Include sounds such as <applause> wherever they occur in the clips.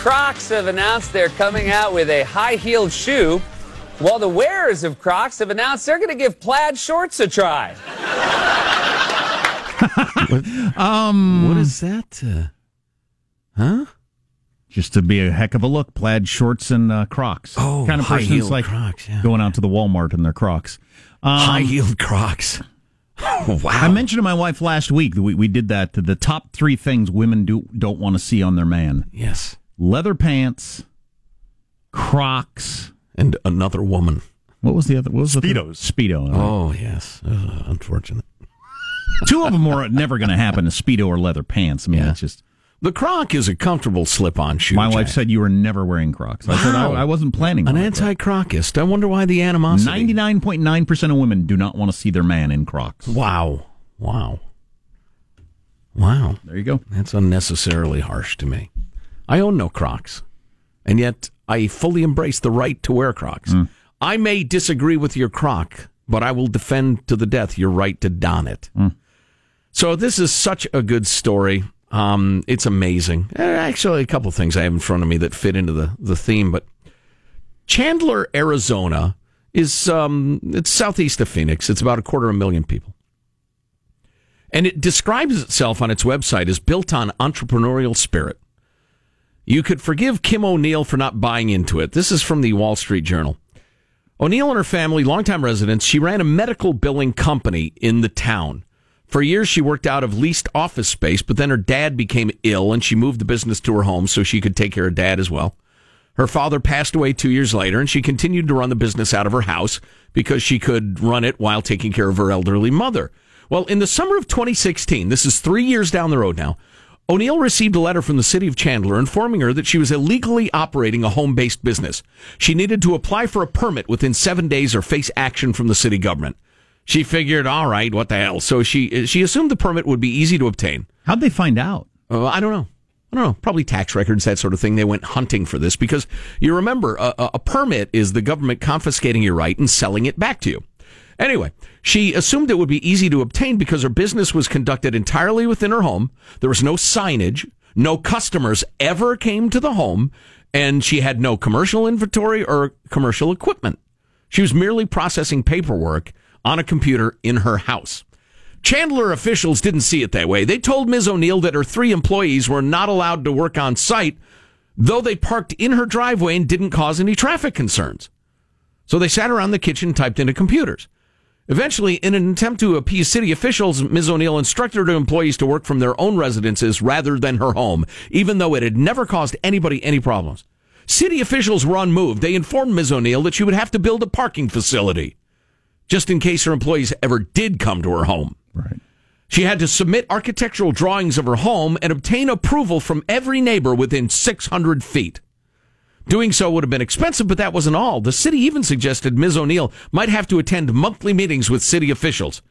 The makers of Crocs have announced they're coming out with a high heeled shoe, while the wearers of Crocs have announced they're going to give plaid shorts a try. <laughs> um, what is that? Uh, huh? Just to be a heck of a look, plaid shorts and uh, Crocs. Oh, kind of person high-heeled like Crocs, yeah. going out to the Walmart in their Crocs. Um, High heeled Crocs. <laughs> wow. I mentioned to my wife last week that we, we did that. The top three things women do don't want to see on their man: yes. Leather pants, Crocs. And another woman. What was the other? What was the Speedos. Speedo. Oh, yes. Uh, unfortunate. Two of them were never going to happen: a speedo or leather pants. I mean, Yeah. it's just. The Croc is a comfortable slip on shoe. My wife Jack. said you were never wearing Crocs. I said I, I wasn't planning. An anti Crocist. I wonder why the animosity. Ninety nine point nine percent of women do not want to see their man in Crocs. Wow. Wow. Wow. There you go. That's unnecessarily harsh to me. I own no Crocs, and yet I fully embrace the right to wear Crocs. I may disagree with your Croc, but I will defend to the death your right to don it. So this is such a good story. Um, it's amazing. Uh, Actually, a couple of things I have in front of me that fit into the, the theme, but Chandler, Arizona is um, it's southeast of Phoenix. It's about a quarter of a million people. And it describes itself on its website as built on entrepreneurial spirit. You could forgive Kim O'Neill for not buying into it. This is from the Wall Street Journal. O'Neill and her family, longtime residents, she ran a medical billing company in the town. For years, she worked out of leased office space, but then her dad became ill and she moved the business to her home so she could take care of dad as well. Her father passed away two years later, and she continued to run the business out of her house because she could run it while taking care of her elderly mother. Well, in the summer of 2016, this is three years down the road now, O'Neill received a letter from the city of Chandler informing her that she was illegally operating a home based business. She needed to apply for a permit within seven days or face action from the city government. She figured, all right, what the hell? So she she assumed the permit would be easy to obtain. How'd they find out? Uh, I don't know. I don't know. Probably tax records, that sort of thing. They went hunting for this because you remember a, a, a permit is the government confiscating your right and selling it back to you. Anyway, she assumed it would be easy to obtain because her business was conducted entirely within her home. There was no signage. No customers ever came to the home and she had no commercial inventory or commercial equipment. She was merely processing paperwork on a computer in her house. Chandler officials didn't see it that way. They told Ms. O'Neill that her three employees were not allowed to work on site, though they parked in her driveway and didn't cause any traffic concerns. So they sat around the kitchen, typed into computers. Eventually, in an attempt to appease city officials, Ms. O'Neill instructed her employees to work from their own residences rather than her home, even though it had never caused anybody any problems. City officials were unmoved. They informed Ms. O'Neill that she would have to build a parking facility just in case her employees ever did come to her home. Right. She had to submit architectural drawings of her home and obtain approval from every neighbor within 600 feet. Doing so would have been expensive, but that wasn't all. The city even suggested Ms. O'Neill might have to attend monthly meetings with city officials.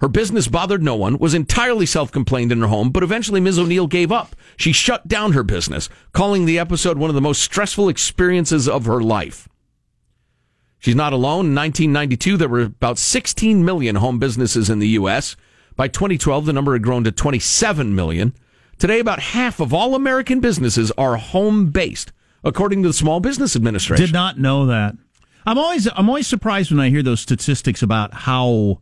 Her business bothered no one, was entirely self complained in her home, but eventually Ms. O'Neill gave up. She shut down her business, calling the episode one of the most stressful experiences of her life. She's not alone. In 1992, there were about 16 million home businesses in the U.S. By 2012, the number had grown to 27 million. Today, about half of all American businesses are home based, according to the Small Business Administration. Did not know that. I'm always I'm always surprised when I hear those statistics about how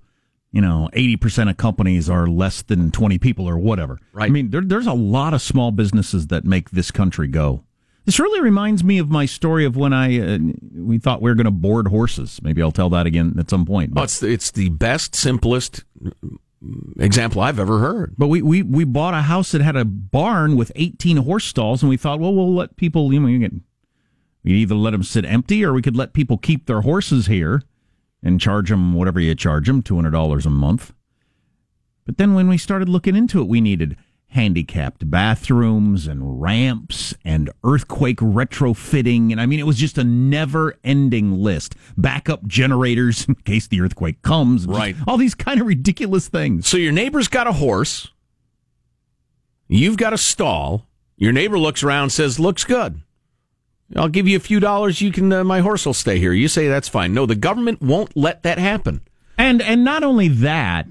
you know 80% of companies are less than 20 people or whatever. Right. I mean, there, there's a lot of small businesses that make this country go. This really reminds me of my story of when I uh, we thought we were going to board horses. Maybe I'll tell that again at some point. Oh, But, it's, the, it's the best, simplest example I've ever heard. but we, we we bought a house that had a barn with 18 horse stalls, and we thought, well, we'll let people you know we get we either let them sit empty or we could let people keep their horses here and charge them whatever you charge them, two hundred dollars a month. But then when we started looking into it, we needed handicapped bathrooms and ramps and earthquake retrofitting, and I mean it was just a never-ending list. Backup generators <laughs> in case the earthquake comes, Right. All these kind of ridiculous things. So your neighbor's got a horse. You've got a stall. Your neighbor looks around, says, "Looks good. I'll give you a few dollars. You can. Uh, my horse will stay here." You say that's fine. No, the government won't let that happen. And and not only that,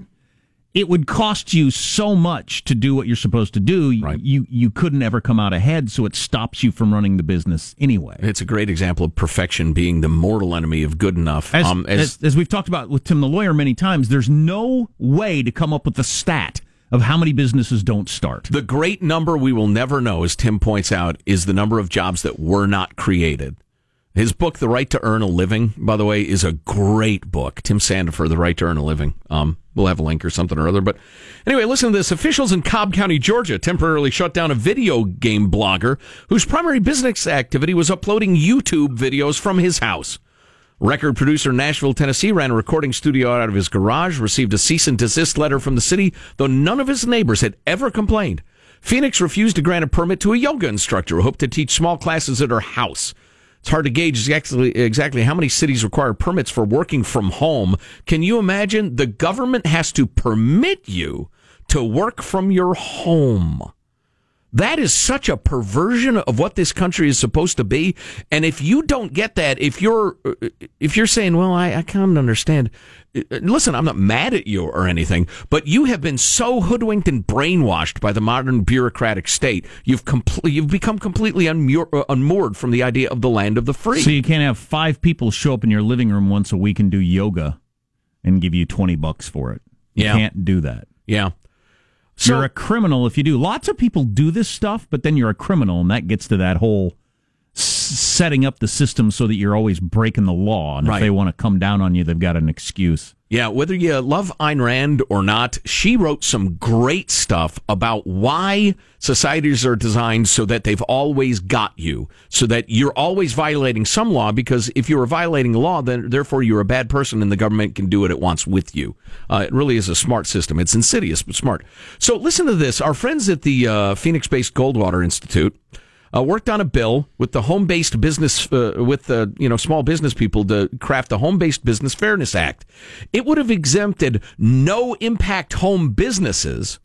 it would cost you so much to do what you're supposed to do. Right. You you couldn't ever come out ahead, so it stops you from running the business anyway. It's a great example of perfection being the mortal enemy of good enough. As, Um, as, as we've talked about with Tim the lawyer many times, there's no way to come up with a stat of how many businesses don't start. The great number we will never know, as Tim points out, is the number of jobs that were not created. His book, The Right to Earn a Living, by the way, is a great book. Tim Sandefur, The Right to Earn a Living. Um, we'll have a link or something or other. But anyway, listen to this. Officials in Cobb County, Georgia temporarily shut down a video game blogger whose primary business activity was uploading YouTube videos from his house. Record producer Nashville, Tennessee ran a recording studio out of his garage, received a cease and desist letter from the city, though none of his neighbors had ever complained. Phoenix refused to grant a permit to a yoga instructor who hoped to teach small classes at her house. It's hard to gauge exactly, exactly how many cities require permits for working from home. Can you imagine? The government has to permit you to work from your home. That is such a perversion of what this country is supposed to be. And if you don't get that, if you're if you're saying, "Well, I, I can't understand," Uh, listen, I'm not mad at you or anything, but you have been so hoodwinked and brainwashed by the modern bureaucratic state. You've compl- you've become completely unmoored, uh, unmoored from the idea of the land of the free. So you can't have five people show up in your living room once a week and do yoga and give you 20 bucks for it. You Yeah. can't do that. yeah. So you're a criminal if you do. Lots of people do this stuff, but then you're a criminal, and that gets to that whole setting up the system so that you're always breaking the law. And Right. if they want to come down on you, they've got an excuse. Yeah, whether you love Ayn Rand or not, she wrote some great stuff about why societies are designed so that they've always got you, so that you're always violating some law. Because if you are violating law, then therefore you're a bad person, and the government can do what it wants with you. Uh, it really is a smart system. It's insidious but smart. So listen to this: our friends at the uh, Phoenix-based Goldwater Institute uh, worked on a bill with the home-based business uh, with the you know small business people to craft the home-based business fairness act. It would have exempted no impact home businesses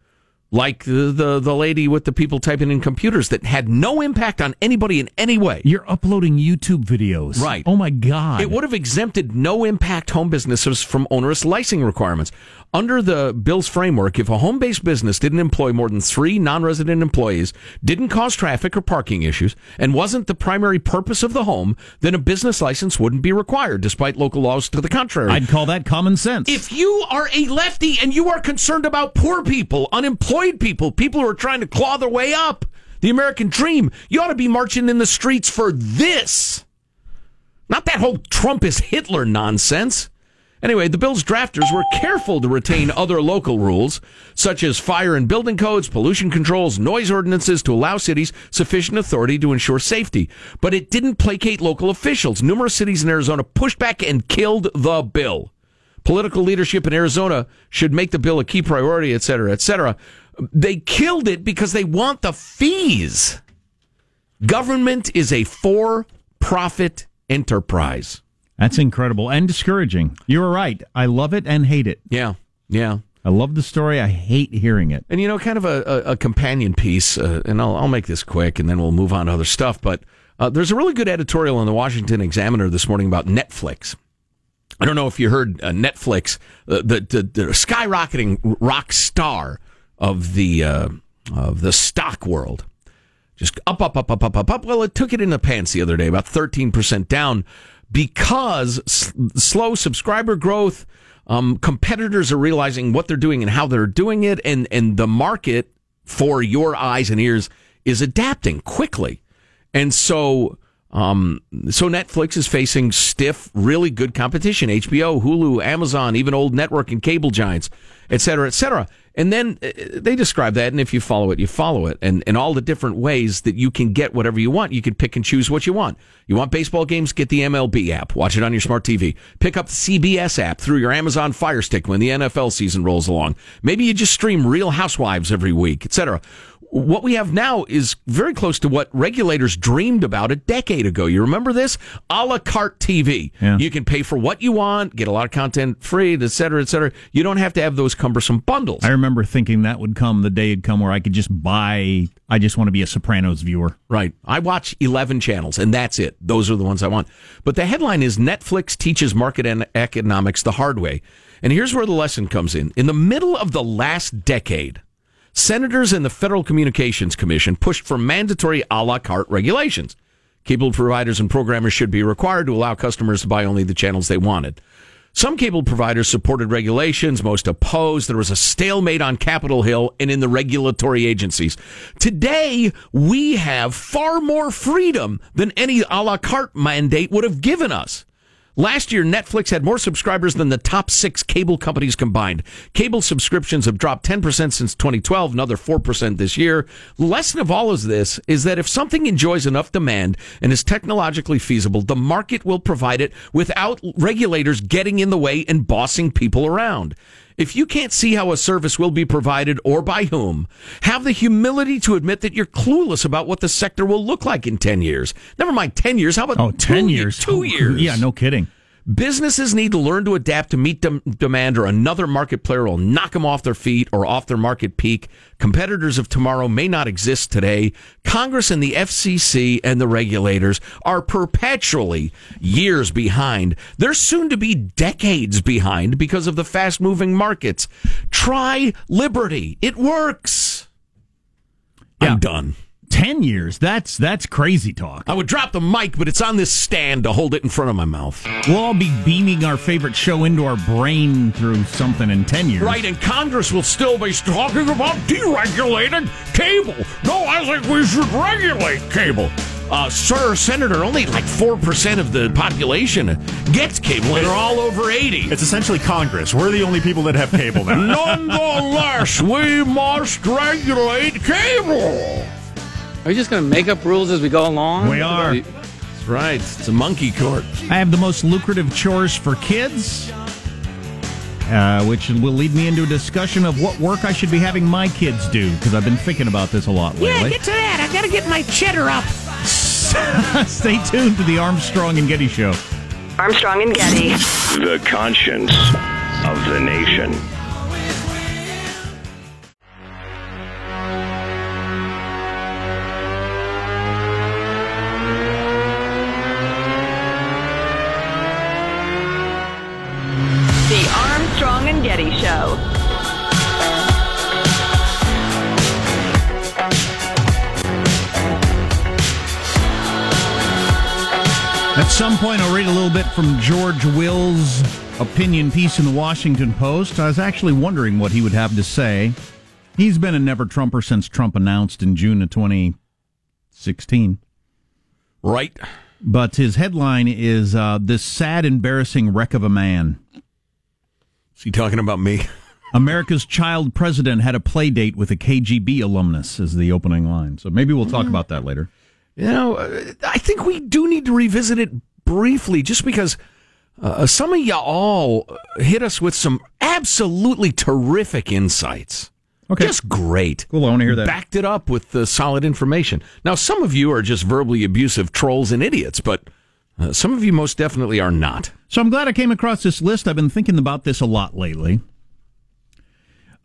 like the, the the lady with the people typing in computers that had no impact on anybody in any way You're uploading YouTube videos. Right. Oh, my God. it would have exempted no impact home businesses from onerous licensing requirements. Under the bill's framework, if a home based business didn't employ more than three non resident employees, didn't cause traffic or parking issues, and wasn't the primary purpose of the home, then a business license wouldn't be required, despite local laws to the contrary. I'd call that common sense. If you are a lefty and you are concerned about poor people, unemployed people, people who are trying to claw their way up, the American dream, you ought to be marching in the streets for this. Not that whole Trump is Hitler nonsense. Anyway, the bill's drafters were careful to retain other local rules, such as fire and building codes, pollution controls, noise ordinances to allow cities sufficient authority to ensure safety. But it didn't placate local officials. Numerous cities in Arizona pushed back and killed the bill. Political leadership in Arizona should make the bill a key priority, et cetera, et cetera. They killed it because they want the fees. Government is a for profit enterprise. That's incredible and discouraging. You were right. I love it and hate it. Yeah, yeah. I love the story. I hate hearing it. And you know, kind of a, a, a companion piece, uh, and I'll, I'll make this quick, and then we'll move on to other stuff. But uh, there's a really good editorial in the Washington Examiner this morning about Netflix. I don't know if you heard uh, Netflix, uh, the, the the skyrocketing rock star of the uh, of the stock world, just up, up, up, up, up, up, up. Well, it took it in the pants the other day, about thirteen percent down, because s- slow subscriber growth. Um, competitors are realizing what they're doing and how they're doing it, and and the market for your eyes and ears is adapting quickly, and so. Um, so Netflix is facing stiff, really good competition. HBO, Hulu, Amazon, even old network and cable giants, et cetera, et cetera. And then uh, they describe that, and if you follow it, you follow it, and, and all the different ways that you can get whatever you want. You can pick and choose what you want. You want baseball games? Get the MLB app. Watch it on your smart TV. Pick up the CBS app through your Amazon Fire Stick when the NFL season rolls along. Maybe you just stream Real Housewives every week, et cetera what we have now is very close to what regulators dreamed about a decade ago. You remember this? A la carte TV. Yeah. You can pay for what you want, get a lot of content free, et cetera, et cetera. You don't have to have those cumbersome bundles. I remember thinking that would come, the day it'd come where I could just buy, I just want to be a Sopranos viewer. Right. I watch 11 channels and that's it. Those are the ones I want. But the headline is Netflix teaches market and economics the hard way. And here's where the lesson comes in. In the middle of the last decade, senators and the Federal Communications Commission pushed for mandatory a la carte regulations. Cable providers and programmers should be required to allow customers to buy only the channels they wanted. Some cable providers supported regulations, most opposed. There was a stalemate on Capitol Hill and in the regulatory agencies. Today, we have far more freedom than any a la carte mandate would have given us. Last year, Netflix had more subscribers than the top six cable companies combined. Cable subscriptions have dropped 10% since 2012, another 4% this year. The lesson of all of this is that if something enjoys enough demand and is technologically feasible, the market will provide it without regulators getting in the way and bossing people around. If you can't see how a service will be provided or by whom, have the humility to admit that you're clueless about what the sector will look like in 10 years. Never mind 10 years. How about Oh, 10 two, years. Two oh, years. Yeah, no kidding. Businesses need to learn to adapt to meet dem- demand, or another market player will knock them off their feet or off their market peak. Competitors of tomorrow may not exist today. Congress and the FCC and the regulators are perpetually years behind. They're soon to be decades behind because of the fast moving markets. Try liberty. It works. Yeah. I'm done. 10 years. That's that's crazy talk. I would drop the mic, but it's on this stand to hold it in front of my mouth. We'll all be beaming our favorite show into our brain through something in 10 years. Right, and Congress will still be talking about deregulated cable. No, I think we should regulate cable. Uh, sir, Senator, only like 4% of the population gets cable, and they're all over 80. It's essentially Congress. We're the only people that have cable now. Nonetheless, we must regulate cable. Are you just going to make up rules as we go along? We are. That's right. It's a monkey court. I have the most lucrative chores for kids, uh, which will lead me into a discussion of what work I should be having my kids do, because I've been thinking about this a lot lately. Yeah, get to that. I got to get my cheddar up. <laughs> Stay tuned to the Armstrong and Getty Show. Armstrong and Getty. The conscience of the nation. Armstrong Getty Show. At some point, I'll read a little bit from George Will's opinion piece in the Washington Post. I was actually wondering what he would have to say. He's been a never Trumper since Trump announced in June of 2016. Right. But his headline is uh, This Sad, Embarrassing Wreck of a Man. Is he talking about me? <laughs> America's child president had a play date with a KGB alumnus, is the opening line. So maybe we'll talk about that later. You know, uh, I think we do need to revisit it briefly just because uh, some of y'all hit us with some absolutely terrific insights. Okay. Just great. Cool, I wanna hear that. Backed it up with the solid information. Now, some of you are just verbally abusive trolls and idiots, but uh, some of you most definitely are not. So I'm glad I came across this list. I've been thinking about this a lot lately.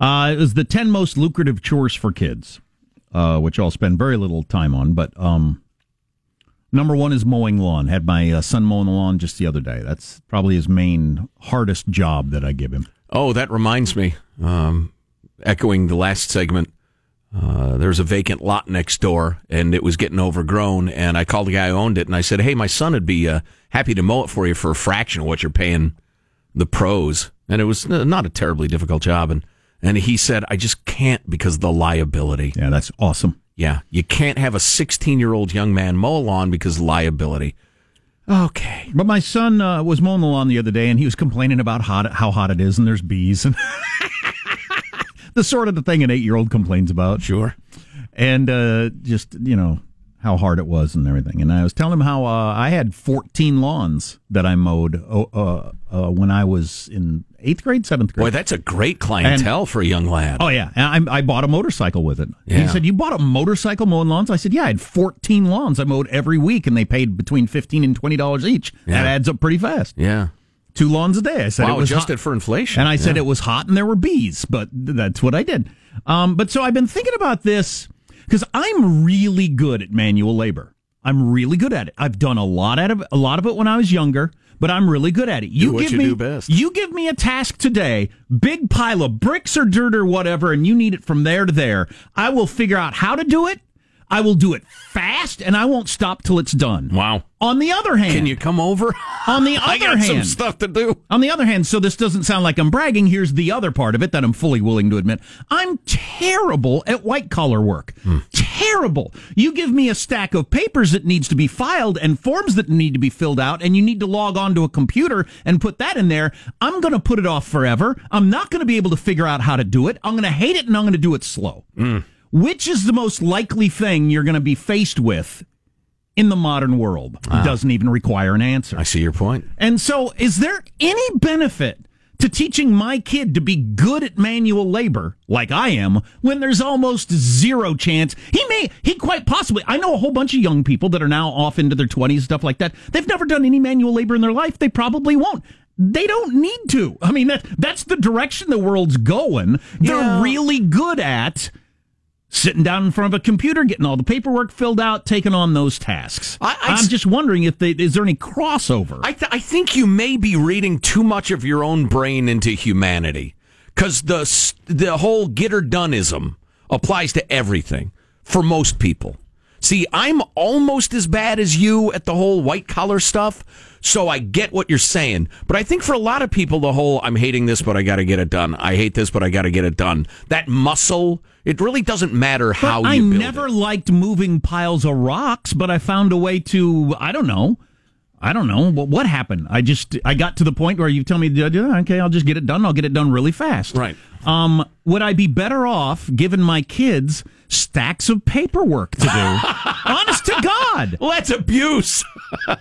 Uh, it was the 10 most lucrative chores for kids, uh, which I'll spend very little time on. But um, number one is mowing lawn. Had my uh, son mowing the lawn just the other day. That's probably his main, hardest job that I give him. Oh, that reminds me. Um, echoing the last segment, uh, there's a vacant lot next door, and it was getting overgrown. And I called the guy who owned it, and I said, "Hey, my son would be uh, happy to mow it for you for a fraction of what you're paying the pros." And it was not a terribly difficult job. And and he said, "I just can't because of the liability." Yeah, that's awesome. Yeah, you can't have a 16 year old young man mow a lawn because liability. Okay. But my son uh, was mowing the lawn the other day, and he was complaining about hot, how hot it is, and there's bees, and <laughs> the sort of the thing an eight-year-old complains about. Sure. and uh, just you know how hard it was and everything. And I was telling him how uh, I had 14 lawns that I mowed uh, uh, uh, when I was in eighth grade, seventh grade. Boy, that's a great clientele for a young lad. Oh yeah, and I, I bought a motorcycle with it. He said, "You bought a motorcycle mowing lawns?" I said, "Yeah, I had 14 lawns I mowed every week, and they paid between 15 and 20 dollars each. Yeah. That adds up pretty fast. Yeah. Two lawns a day." I said, Wow, it was adjusted hot. for inflation. And I said Yeah. it was hot and there were bees, but that's what I did. Um, but so I've been thinking about this because I'm really good at manual labor. I'm really good at it. I've done a lot out of a lot of it when I was younger, but I'm really good at it. You give you me best. you give me a task today, big pile of bricks or dirt or whatever, and you need it from there to there. I will figure out how to do it. I will do it fast, and I won't stop till it's done. Wow. On the other hand, Can you come over? on the <laughs> other I got some hand, stuff to do. on the other hand, so this doesn't sound like I'm bragging, here's the other part of it that I'm fully willing to admit. I'm terrible at white collar work. Hmm. Terrible. You give me a stack of papers that needs to be filed and forms that need to be filled out, and you need to log onto a computer and put that in there. I'm going to put it off forever. I'm not going to be able to figure out how to do it. I'm going to hate it and I'm going to do it slow. Hmm. Which is the most likely thing you're going to be faced with in the modern world? It ah. doesn't even require an answer. I see your point. And so, is there any benefit to teaching my kid to be good at manual labor like I am when there's almost zero chance he may, he quite possibly, I know a whole bunch of young people that are now off into their 20s, stuff like that. They've never done any manual labor in their life. They probably won't. They don't need to. I mean, that, that's the direction the world's going. They're Yeah. really good at sitting down in front of a computer, getting all the paperwork filled out, taking on those tasks. I- am just wondering if they, is there any crossover? I, th- I think you may be reading too much of your own brain into humanity because the the whole get her doneism applies to everything for most people. See, I'm almost as bad as you at the whole white collar stuff, so I get what you're saying. But I think for a lot of people, the whole I'm hating this, but I got to get it done. I hate this, but I got to get it done. That muscle, it really doesn't matter how I never it. liked moving piles of rocks, but I found a way to. I don't know. I don't know what what happened. I just I got to the point where you tell me, "Yeah, yeah, okay, I'll just get it done. I'll get it done really fast. Right. Um, would I be better off given my kids stacks of paperwork to do? <laughs> Honest to God. Well, that's abuse.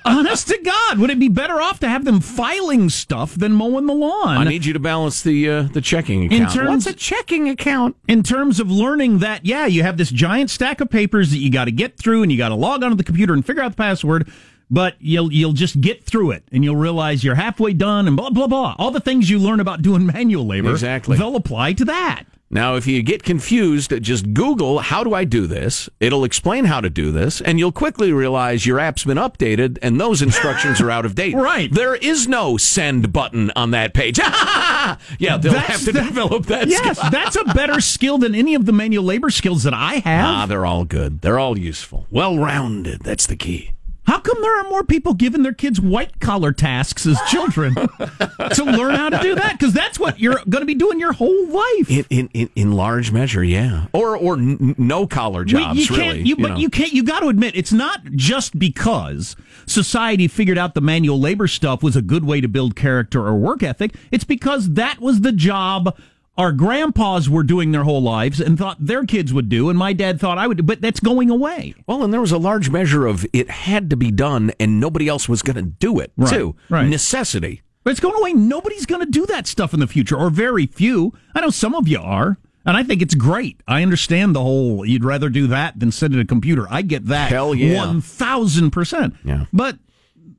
Honest to God. Would it be better off to have them filing stuff than mowing the lawn? I need you to balance the uh, the checking In account. terms- What's a checking account? in terms of learning that, yeah, you have this giant stack of papers that you got to get through, and you got to log onto the computer and figure out the password. But you'll you'll just get through it, and you'll realize you're halfway done, and blah blah blah. All the things you learn about doing manual labor, Exactly. they'll apply to that. Now, if you get confused, just Google how do I do this? It'll explain how to do this, and you'll quickly realize your app's been updated and those <laughs> instructions are out of date. Right. There is no send button on that page. <laughs> yeah, they'll That's- have to that- develop that Yes, skill. <laughs> that's a better skill than any of the manual labor skills that I have. Ah, they're all good. They're all useful. Well rounded. That's the key. How come there are more people giving their kids white collar tasks as children <laughs> to learn how to do that? Because that's what you're going to be doing your whole life. In, in, in, in large measure, yeah. Or or n- no collar jobs, We- you can't, really. You, but know. you can't. You got to admit, it's not just because society figured out the manual labor stuff was a good way to build character or work ethic. It's because that was the job our grandpas were doing their whole lives and thought their kids would do, and my dad thought I would. do, But that's going away. Well, and there was a large measure of it had to be done, and nobody else was going to do it, Right, too. right. Necessity. But it's going away. Nobody's going to do that stuff in the future, or very few. I know some of you are. And I think it's great. I understand the whole you'd rather do that than sit at a computer. I get that. Hell yeah. 1000%. Yeah. But,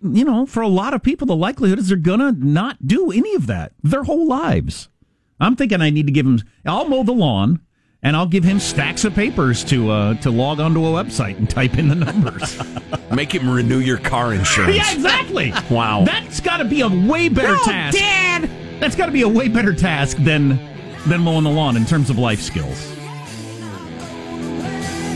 you know, for a lot of people, the likelihood is they're going to not do any of that their whole lives. I'm thinking I need to give him, I'll mow the lawn and I'll give him stacks of papers to uh, to log onto a website and type in the numbers. <laughs> Make him renew your car insurance. yeah, exactly. Wow. That's got to be a way better task. Dad! That's got to be a way better task than than mowing the lawn in terms of life skills.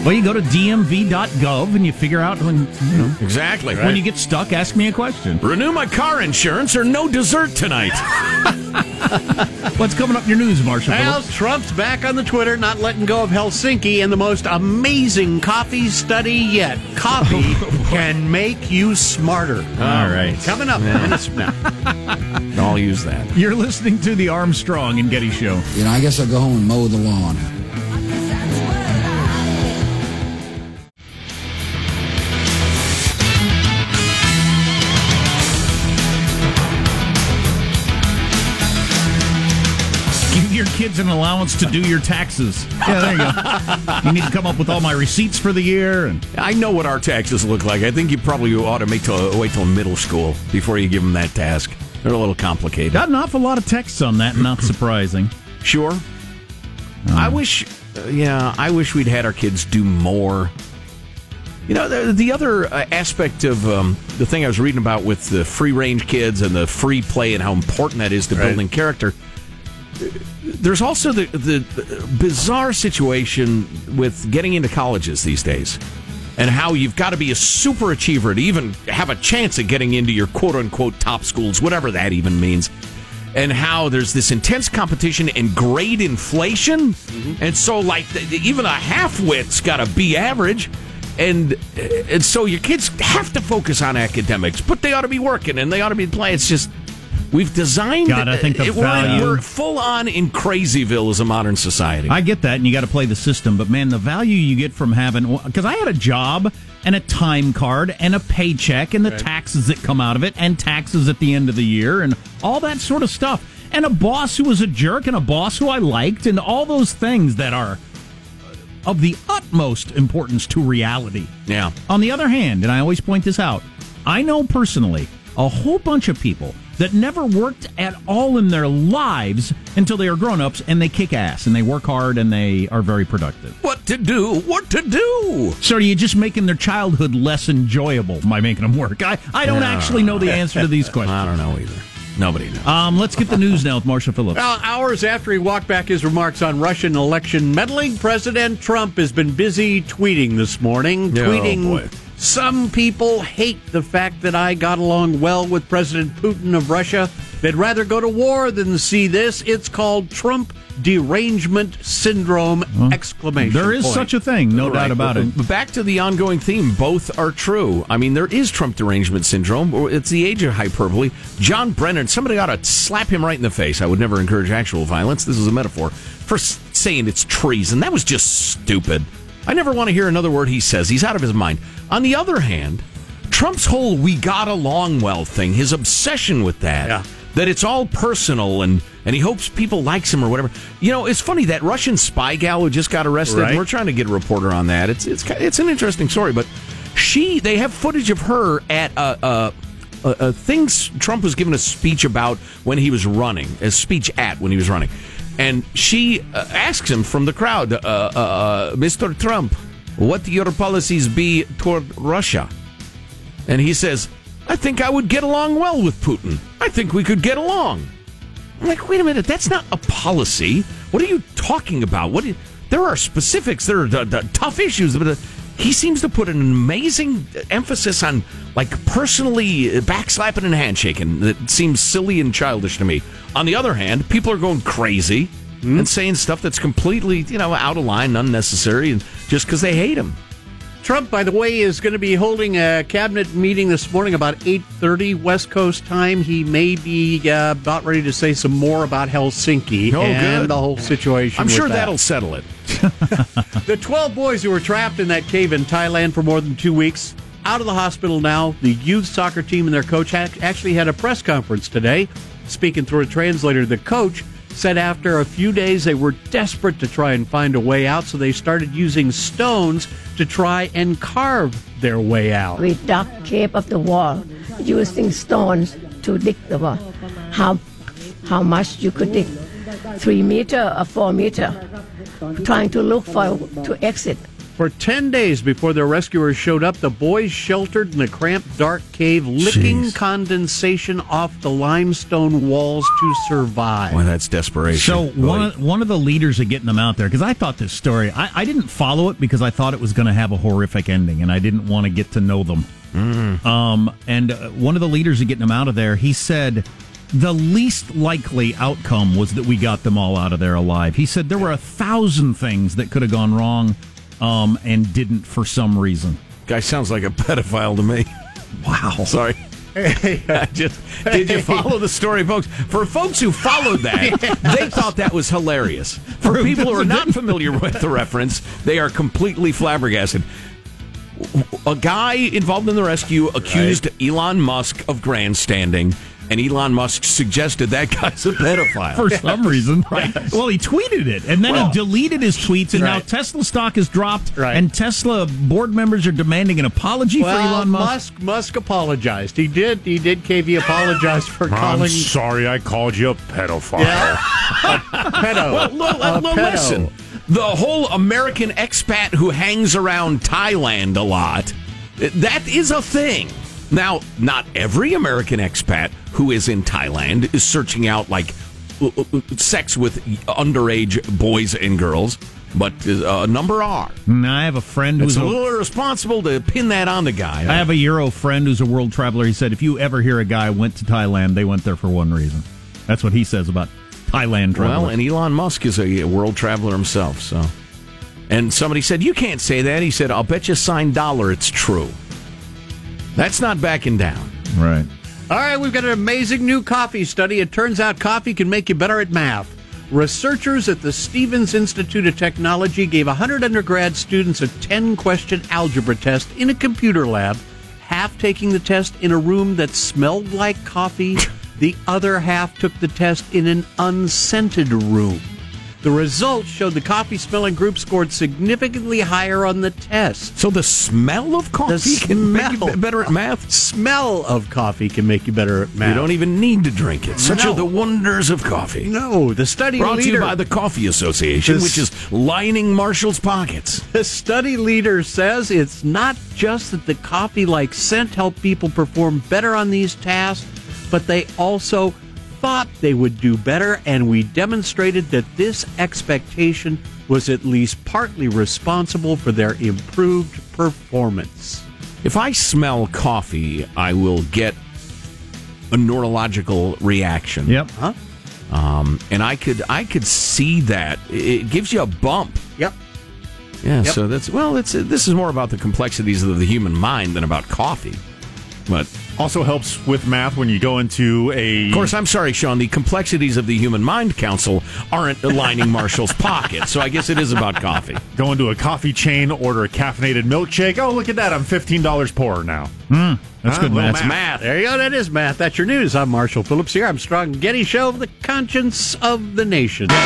Well, you go to dmv.gov and you figure out when you know Exactly. Right. when you get stuck. Ask me a question. renew my car insurance or no dessert tonight. <laughs> What's coming up in your news, Marshall? Well, Phillips? Trump's back on the Twitter, not letting go of Helsinki, and the most amazing coffee study yet. Coffee <laughs> oh, can make you smarter. All right. Coming up minutes from now. <laughs> I'll use that. You're listening to the Armstrong and Getty Show. You know, I guess I'll go home and mow the lawn. An allowance to do your taxes. Yeah, there you go. you need to come up with all my receipts for the year and I know what our taxes look like. I think you probably ought to make till, wait till middle school before you give them that task. They're a little complicated. got an awful lot of texts on that. Not <clears throat> surprising. Sure. I wish, uh, yeah, I wish we'd had our kids do more. You know, the, the other uh, aspect of um, the thing I was reading about with the free range kids and the free play and how important that is to Right. building character. There's also the, the bizarre situation with getting into colleges these days and how you've got to be a super achiever to even have a chance at getting into your quote unquote top schools, whatever that even means. And how there's this intense competition and grade inflation. Mm-hmm. And so, like, even a half wit's got to be average. And, and so your kids have to focus on academics, but they ought to be working and they ought to be playing. It's just, we've designed God, I think the it- we're, value- we're full on in crazyville as a modern society. I get that, and you got to play the system. But man, the value you get from having because I had a job and a time card and a paycheck and the taxes that come out of it and taxes at the end of the year and all that sort of stuff. And a boss who was a jerk and a boss who I liked and all those things that are of the utmost importance to reality. yeah. On the other hand, and I always point this out, I know personally a whole bunch of people that never worked at all in their lives until they are grown ups and they kick ass and they work hard and they are very productive. What to do? What to do? So are you just making their childhood less enjoyable by making them work? I, I don't actually know the answer to these <laughs> questions. I don't know either. Nobody knows. Um, let's get the news now with Marsha Phillips. Well, hours after he walked back his remarks on Russian election meddling, President Trump has been busy tweeting this morning. Oh, tweeting, boy. Some people hate the fact that I got along well with President Putin of Russia. They'd rather go to war than see this. It's called Trump derangement syndrome! exclamation. there is point. such a thing, no doubt about it. Back to the ongoing theme, both are true. I mean, there is Trump derangement syndrome. or It's the age of hyperbole. John Brennan, somebody ought to slap him right in the face. I would never encourage actual violence. This is a metaphor for saying it's treason. That was just stupid. I never want to hear another word he says. He's out of his mind. On the other hand, Trump's whole "we got along well" thing, his obsession with that, Yeah. that it's all personal and and he hopes people likes him or whatever. You know, it's funny that Russian spy gal who just got arrested. Right. We're trying to get a reporter on that. It's it's it's an interesting story, but she they have footage of her at a. a uh, things Trump was giving a speech about when he was running, a speech at when he was running, and she uh, asks him from the crowd, uh, uh, uh, "Mr. Trump, what your policies be toward Russia?" And he says, I think I would get along well with Putin. I think we could get along. I'm like, wait a minute, that's not a policy. What are you talking about? What? you- there are specifics. There are tough issues, but uh, he seems to put an amazing emphasis on like personally backslapping and handshaking. That seems silly and childish to me. On the other hand, people are going crazy and saying stuff that's completely, you know, out of line, unnecessary, and just because they hate him. Trump, by the way, is going to be holding a cabinet meeting this morning about 8.30 West Coast time. He may be uh, about ready to say some more about Helsinki Oh, and good. the whole situation. I'm sure that. that'll settle it. <laughs> The 12 boys who were trapped in that cave in Thailand for more than two weeks, out of the hospital now. The youth soccer team and their coach actually had a press conference today. Speaking through a translator, the coach said after a few days they were desperate to try and find a way out, so they started using stones to try and carve their way out. We dug cave of the wall using stones to dig the wall. How how much you could dig? Three meter or four meter. Trying to look for to exit. For 10 days before their rescuers showed up, the boys sheltered in the cramped, dark cave, licking Jeez. condensation off the limestone walls to survive. Boy, that's desperation. So Boy. one of, one of the leaders of getting them out there because I thought this story I, I didn't follow it because I thought it was going to have a horrific ending and I didn't want to get to know them. Um, and uh, one of the leaders of getting them out of there, he said the least likely outcome was that we got them all out of there alive. He said there were a thousand things that could have gone wrong um, and didn't for some reason. Guy sounds like a <laughs> pedophile to me. Wow. Sorry. <laughs> I just, did you follow the story, folks? For folks who followed that, <laughs> they thought that was hilarious. For people who are not familiar with the reference, they are completely flabbergasted. A guy involved in the rescue accused Elon Musk of grandstanding, and Elon Musk suggested that guy's a pedophile. for some reason. <laughs> Right. Well, he tweeted it, and then Well- he deleted his tweets, and now Tesla stock has dropped, Right. and Tesla board members are demanding an apology well, for Elon Musk. Musk Musk apologized. He did. He did. KV apologized for calling. <laughs> I'm calling. sorry I called you a pedophile. Yeah. <laughs> pedo. Well, no, uh, A no, pedo. listen. The whole American expat who hangs around Thailand a lot, that is a thing. Now, not every American expat who is in Thailand is searching out like uh, uh, sex with underage boys and girls, but uh, a number are. I have a friend It's who's a little irresponsible to pin that on the guy. I have a Euro friend who's a world traveler. He said if you ever hear a guy went to Thailand, they went there for one reason. That's what he says about Thailand travel. Well, and Elon Musk is a world traveler himself, so. And somebody said, You can't say that. He said, I'll bet you sign dollar it's true. That's not backing down. right. All right, we've got an amazing new coffee study. It turns out coffee can make you better at math. Researchers at the Stevens Institute of Technology gave 100 undergrad students a 10 question algebra test in a computer lab, half taking the test in a room that smelled like coffee, <laughs> the other half took the test in an unscented room. The results showed the coffee smelling group scored significantly higher on the test. So the smell of coffee The can make you better at math? Smell of coffee can make you better at math. You don't even need to drink it. Such No. are the wonders of coffee. No, the study Brought to leader you by the Coffee Association, This- which is lining Marshall's pockets. The study leader says it's not just that the coffee like scent helped people perform better on these tasks, but they also thought they would do better, and we demonstrated that this expectation was at least partly responsible for their improved performance. If I smell coffee, I will get a neurological reaction. Yep. Huh? Um, and I could I could see that it gives you a bump. Yep. Yeah. Yep. So that's well, it's this is more about the complexities of the human mind than about coffee. But Also helps with math when you go into a. of course, I'm sorry, Sean. The complexities of the human mind council aren't lining Marshall's <laughs> pocket, so I guess it is about coffee. Go into a coffee chain, order a caffeinated milkshake. Oh, look at that! I'm fifteen dollars poorer now. That's Ah, good little math. That's math. There you go. That is math. That's your news. I'm Marshall Phillips here. Armstrong and Getty Show, the conscience of the nation. Get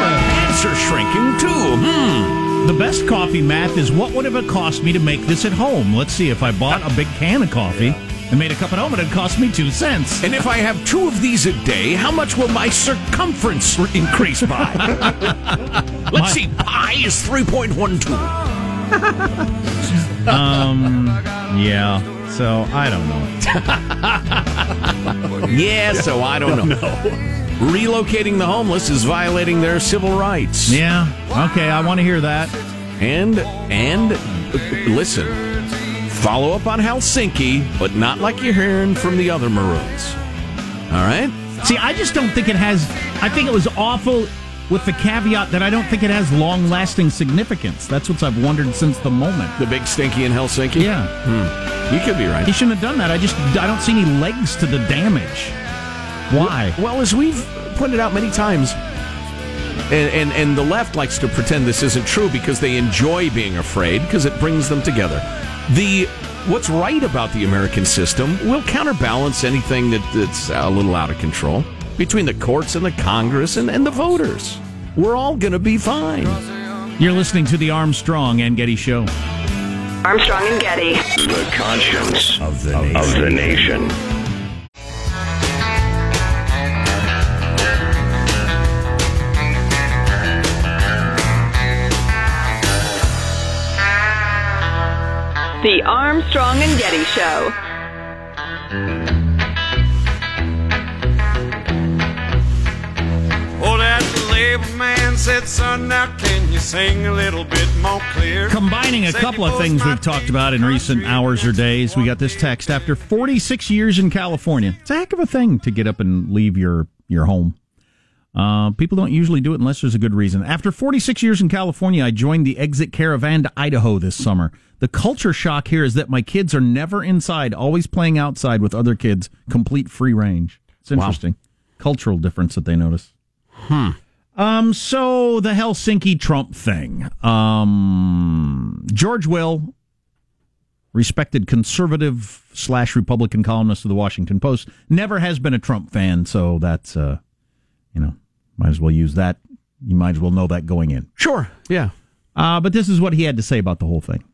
my pants are shrinking too. Hmm. The best coffee math is what would have it cost me to make this at home? Let's see. If I bought a big can of coffee and made a cup at home, and it'd cost me two cents. And if I have two of these a day, how much will my circumference r- increase by? <laughs> Let's see. Pi is 3.12. <laughs> um, Yeah. So I don't know. <laughs> Yeah, so I don't know. Relocating the homeless is violating their civil rights. Yeah. Okay. I want to hear that. And, and, uh, listen, follow up on Helsinki, but not like you're hearing from the other Maroons. All right? See, I just don't think it has. I think it was awful with the caveat that I don't think it has long lasting significance. That's what I've wondered since the moment. The big stinky in Helsinki? Yeah. Hmm. You could be right. He shouldn't have done that. I just I don't see any legs to the damage. Why? Well, as we've pointed out many times, and, and, and the left likes to pretend this isn't true because they enjoy being afraid because it brings them together. The what's right about the American system will counterbalance anything that, that's a little out of control between the courts and the Congress and, and the voters. We're all going to be fine. You're listening to the Armstrong and Getty Show. Armstrong and Getty. The conscience of the nation. Of the nation. The Armstrong and Getty Show. Oh, that label man said, son, now can you sing a little bit more clear? Combining a couple of things we've talked about in recent hours or days, we got this text after 46 years in California. It's a heck of a thing to get up and leave your your home. Uh, people don't usually do it unless there's a good reason. After 46 years in California, I joined the exit caravan to Idaho this summer. The culture shock here is that my kids are never inside, always playing outside with other kids, complete free range. It's interesting. Cultural difference that they notice. Um, so the Helsinki Trump thing. Um, George Will, respected conservative slash Republican columnist of the Washington Post, never has been a Trump fan. So that's, uh, you know, might as well use that. You might as well know that going in. Sure. Yeah. Uh, but this is what he had to say about the whole thing.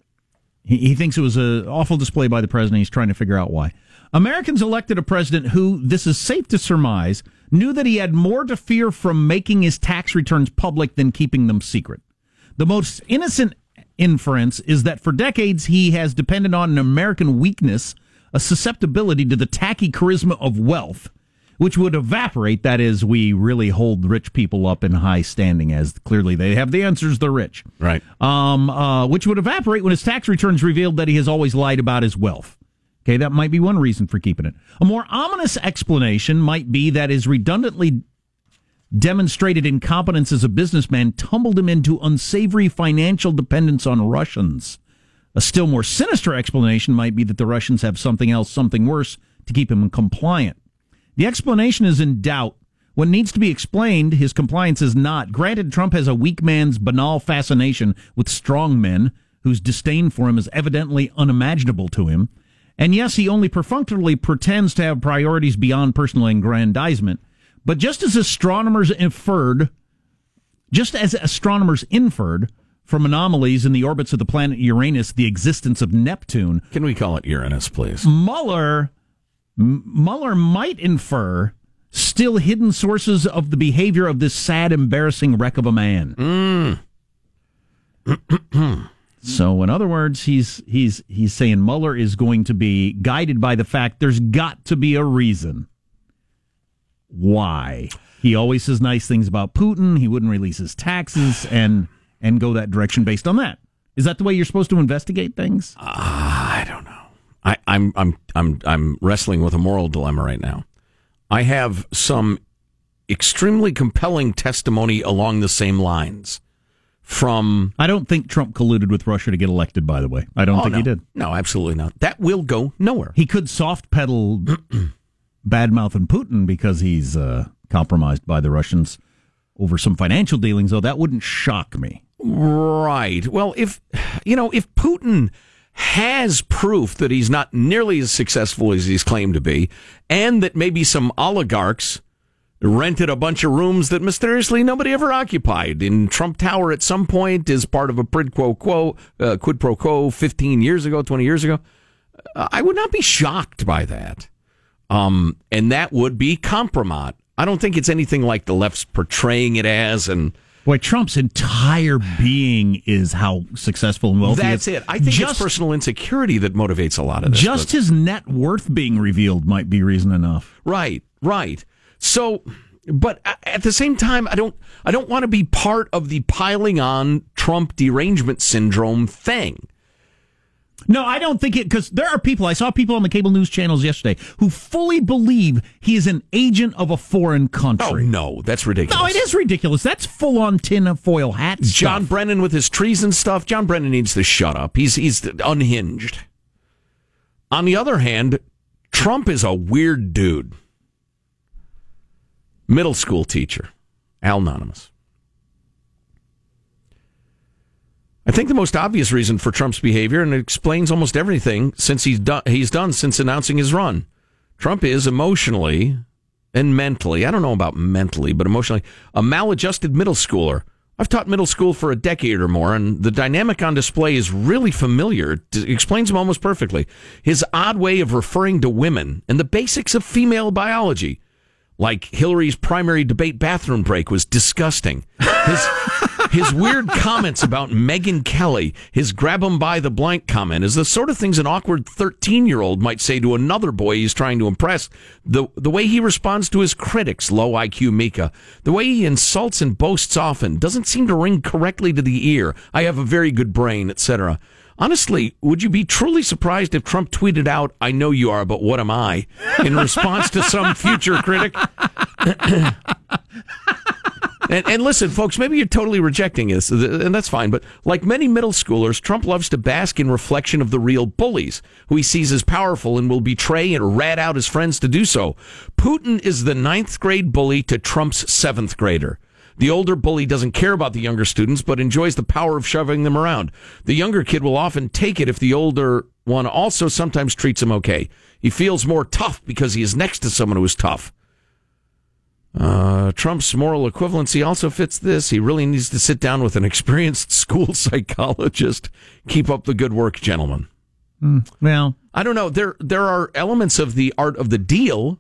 He, he thinks it was an awful display by the president. He's trying to figure out why. Americans elected a president who, this is safe to surmise, knew that he had more to fear from making his tax returns public than keeping them secret. The most innocent inference is that for decades he has depended on an American weakness a susceptibility to the tacky charisma of wealth, which would evaporate. That is, we really hold rich people up in high standing, as clearly they have the answers. They're rich, Right. um, uh, which would evaporate when his tax returns revealed that he has always lied about his wealth. Okay, that might be one reason for keeping it. A more ominous explanation might be that his redundantly demonstrated incompetence as a businessman tumbled him into unsavory financial dependence on Russians. A still more sinister explanation might be that the Russians have something else, something worse, to keep him compliant. The explanation is in doubt. What needs to be explained, his compliance is not. Granted, Trump has a weak man's banal fascination with strong men, whose disdain for him is evidently unimaginable to him. And yes, he only perfunctorily pretends to have priorities beyond personal aggrandizement. But just as astronomers inferred, just as astronomers inferred from anomalies in the orbits of the planet Uranus the existence of Neptune, Can we call it Uranus, please? Mueller Mueller might infer still hidden sources of the behavior of this sad, embarrassing wreck of a man. Mm. <clears throat> so, in other words, he's he's he's saying Mueller is going to be guided by the fact there's got to be a reason why he always says nice things about Putin. He wouldn't release his taxes and and go that direction based on that. Is that the way you're supposed to investigate things? Know. I, I'm I'm I'm I'm wrestling with a moral dilemma right now. I have some extremely compelling testimony along the same lines from. I don't think Trump colluded with Russia to get elected. By the way, I don't Oh, think no. he did. No, absolutely not. That will go nowhere. He could soft pedal <clears throat> badmouth and Putin because he's uh, compromised by the Russians over some financial dealings. Though that wouldn't shock me. Right. Well, if you know, if Putin has proof that he's not nearly as successful as he's claimed to be, and that maybe some oligarchs rented a bunch of rooms that mysteriously nobody ever occupied in Trump Tower at some point as part of a quid pro quo, uh, quid pro quo 15 years ago, 20 years ago, I would not be shocked by that. Um, and that would be compromise. I don't think it's anything like the left's portraying it as, and Boy, Trump's entire being is how successful and wealthy. That's he is. it. I think just, it's personal insecurity that motivates a lot of this. just but- his net worth being revealed might be reason enough. right, right. So, but at the same time, I don't, I don't want to be part of the piling on Trump derangement syndrome thing. No, I don't think it because there are people. I saw people on the cable news channels yesterday who fully believe he is an agent of a foreign country. Oh no, that's ridiculous. No, it is ridiculous. That's full on tin foil hat. John. Brennan with his treason stuff. John Brennan needs to shut up. He's he's unhinged. On the other hand, Trump is a weird dude. Middle school teacher, Al Anonymous. I think the most obvious reason for Trump's behavior, and it explains almost everything since he's done he's done since announcing his run. Trump is emotionally and mentally, I don't know about mentally, but emotionally, a maladjusted middle schooler. I've taught middle school for a decade or more, and the dynamic on display is really familiar. It explains him almost perfectly. His odd way of referring to women and the basics of female biology, like Hillary's primary debate bathroom break, was disgusting. His, his weird comments about Megyn Kelly, his grab him by the blank comment, is the sort of things an awkward 13 year old might say to another boy he's trying to impress. The, the way he responds to his critics, low IQ Mika, the way he insults and boasts often, doesn't seem to ring correctly to the ear. I have a very good brain, etc. Honestly, would you be truly surprised if Trump tweeted out, I know you are, but what am I? in response to some future critic? <laughs> And, and listen, folks, maybe you're totally rejecting this, and that's fine. But like many middle schoolers, Trump loves to bask in reflection of the real bullies, who he sees as powerful and will betray and rat out his friends to do so. Putin is the ninth grade bully to Trump's seventh grader. The older bully doesn't care about the younger students, but enjoys the power of shoving them around. The younger kid will often take it if the older one also sometimes treats him okay. He feels more tough because he is next to someone who is tough. Uh, Trump's moral equivalency also fits this. He really needs to sit down with an <laughs> experienced school psychologist. Keep up the good work, gentlemen. Well, I don't know. There there are elements of the art of the deal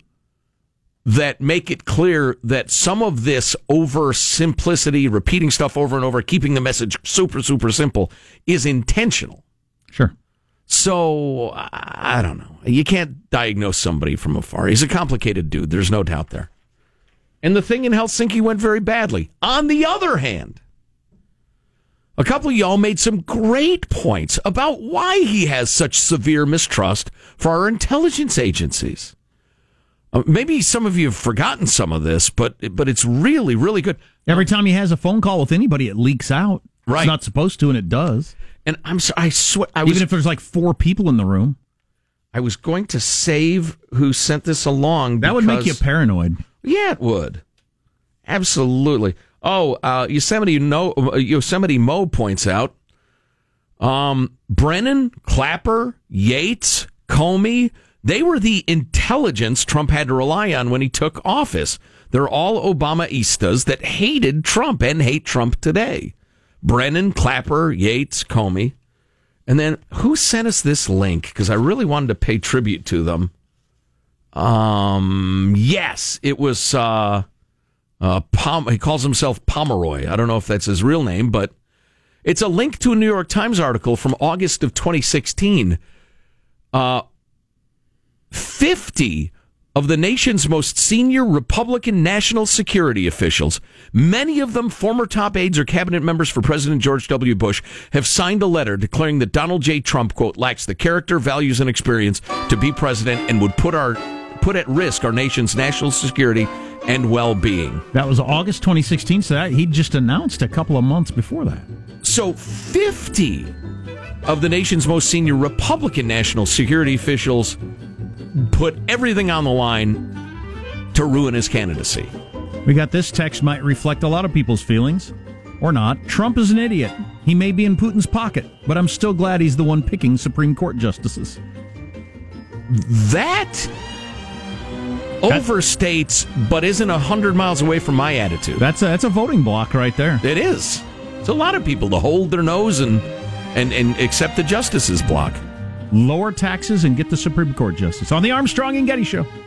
that make it clear that some of this over simplicity, repeating stuff over and over, keeping the message super super simple, is intentional. sure. So I I don't know. You can't diagnose somebody from afar. He's a complicated dude. There's no doubt there. And the thing in Helsinki went very badly. On the other hand, a couple of y'all made some great points about why he has such severe mistrust for our intelligence agencies. Uh, maybe some of you have forgotten some of this, but but it's really really good. Every time he has a phone call with anybody, it leaks out. Right. It's not supposed to, and it does. And I'm so, I swear I was Even if there's like four people in the room, I was going to save who sent this along. that would make you paranoid. Yeah, it would. Absolutely. Oh, uh, Yosemite no, Yosemite Mo points out, um, Brennan, Clapper, Yates, Comey, they were the intelligence Trump had to rely on when he took office. They're all Obamaistas that hated Trump and hate Trump today. Brennan, Clapper, Yates, Comey. And then who sent us this link? Because I really wanted to pay tribute to them. Um, yes, it was, uh, uh, Pom- he calls himself Pomeroy. I don't know if that's his real name, but it's a link to a New York Times article from August of 2016. Uh, 50 of the nation's most senior Republican national security officials, many of them former top aides or cabinet members for President George W. Bush, have signed a letter declaring that Donald J. Trump, quote, lacks the character, values, and experience to be president and would put our put at risk our nation's national security and well-being. That was August 2016, so that, he just announced a couple of months before that. So 50 of the nation's most senior Republican national security officials put everything on the line to ruin his candidacy. We got this text might reflect a lot of people's feelings. Or not. Trump is an idiot. He may be in Putin's pocket, but I'm still glad he's the one picking Supreme Court justices. That overstates, but isn't a hundred miles away from my attitude. That's a, that's a voting bloc right there. It is. It's a lot of people to hold their nose and and and accept the justices block. Lower taxes and get the Supreme Court justice on the Armstrong and Getty Show.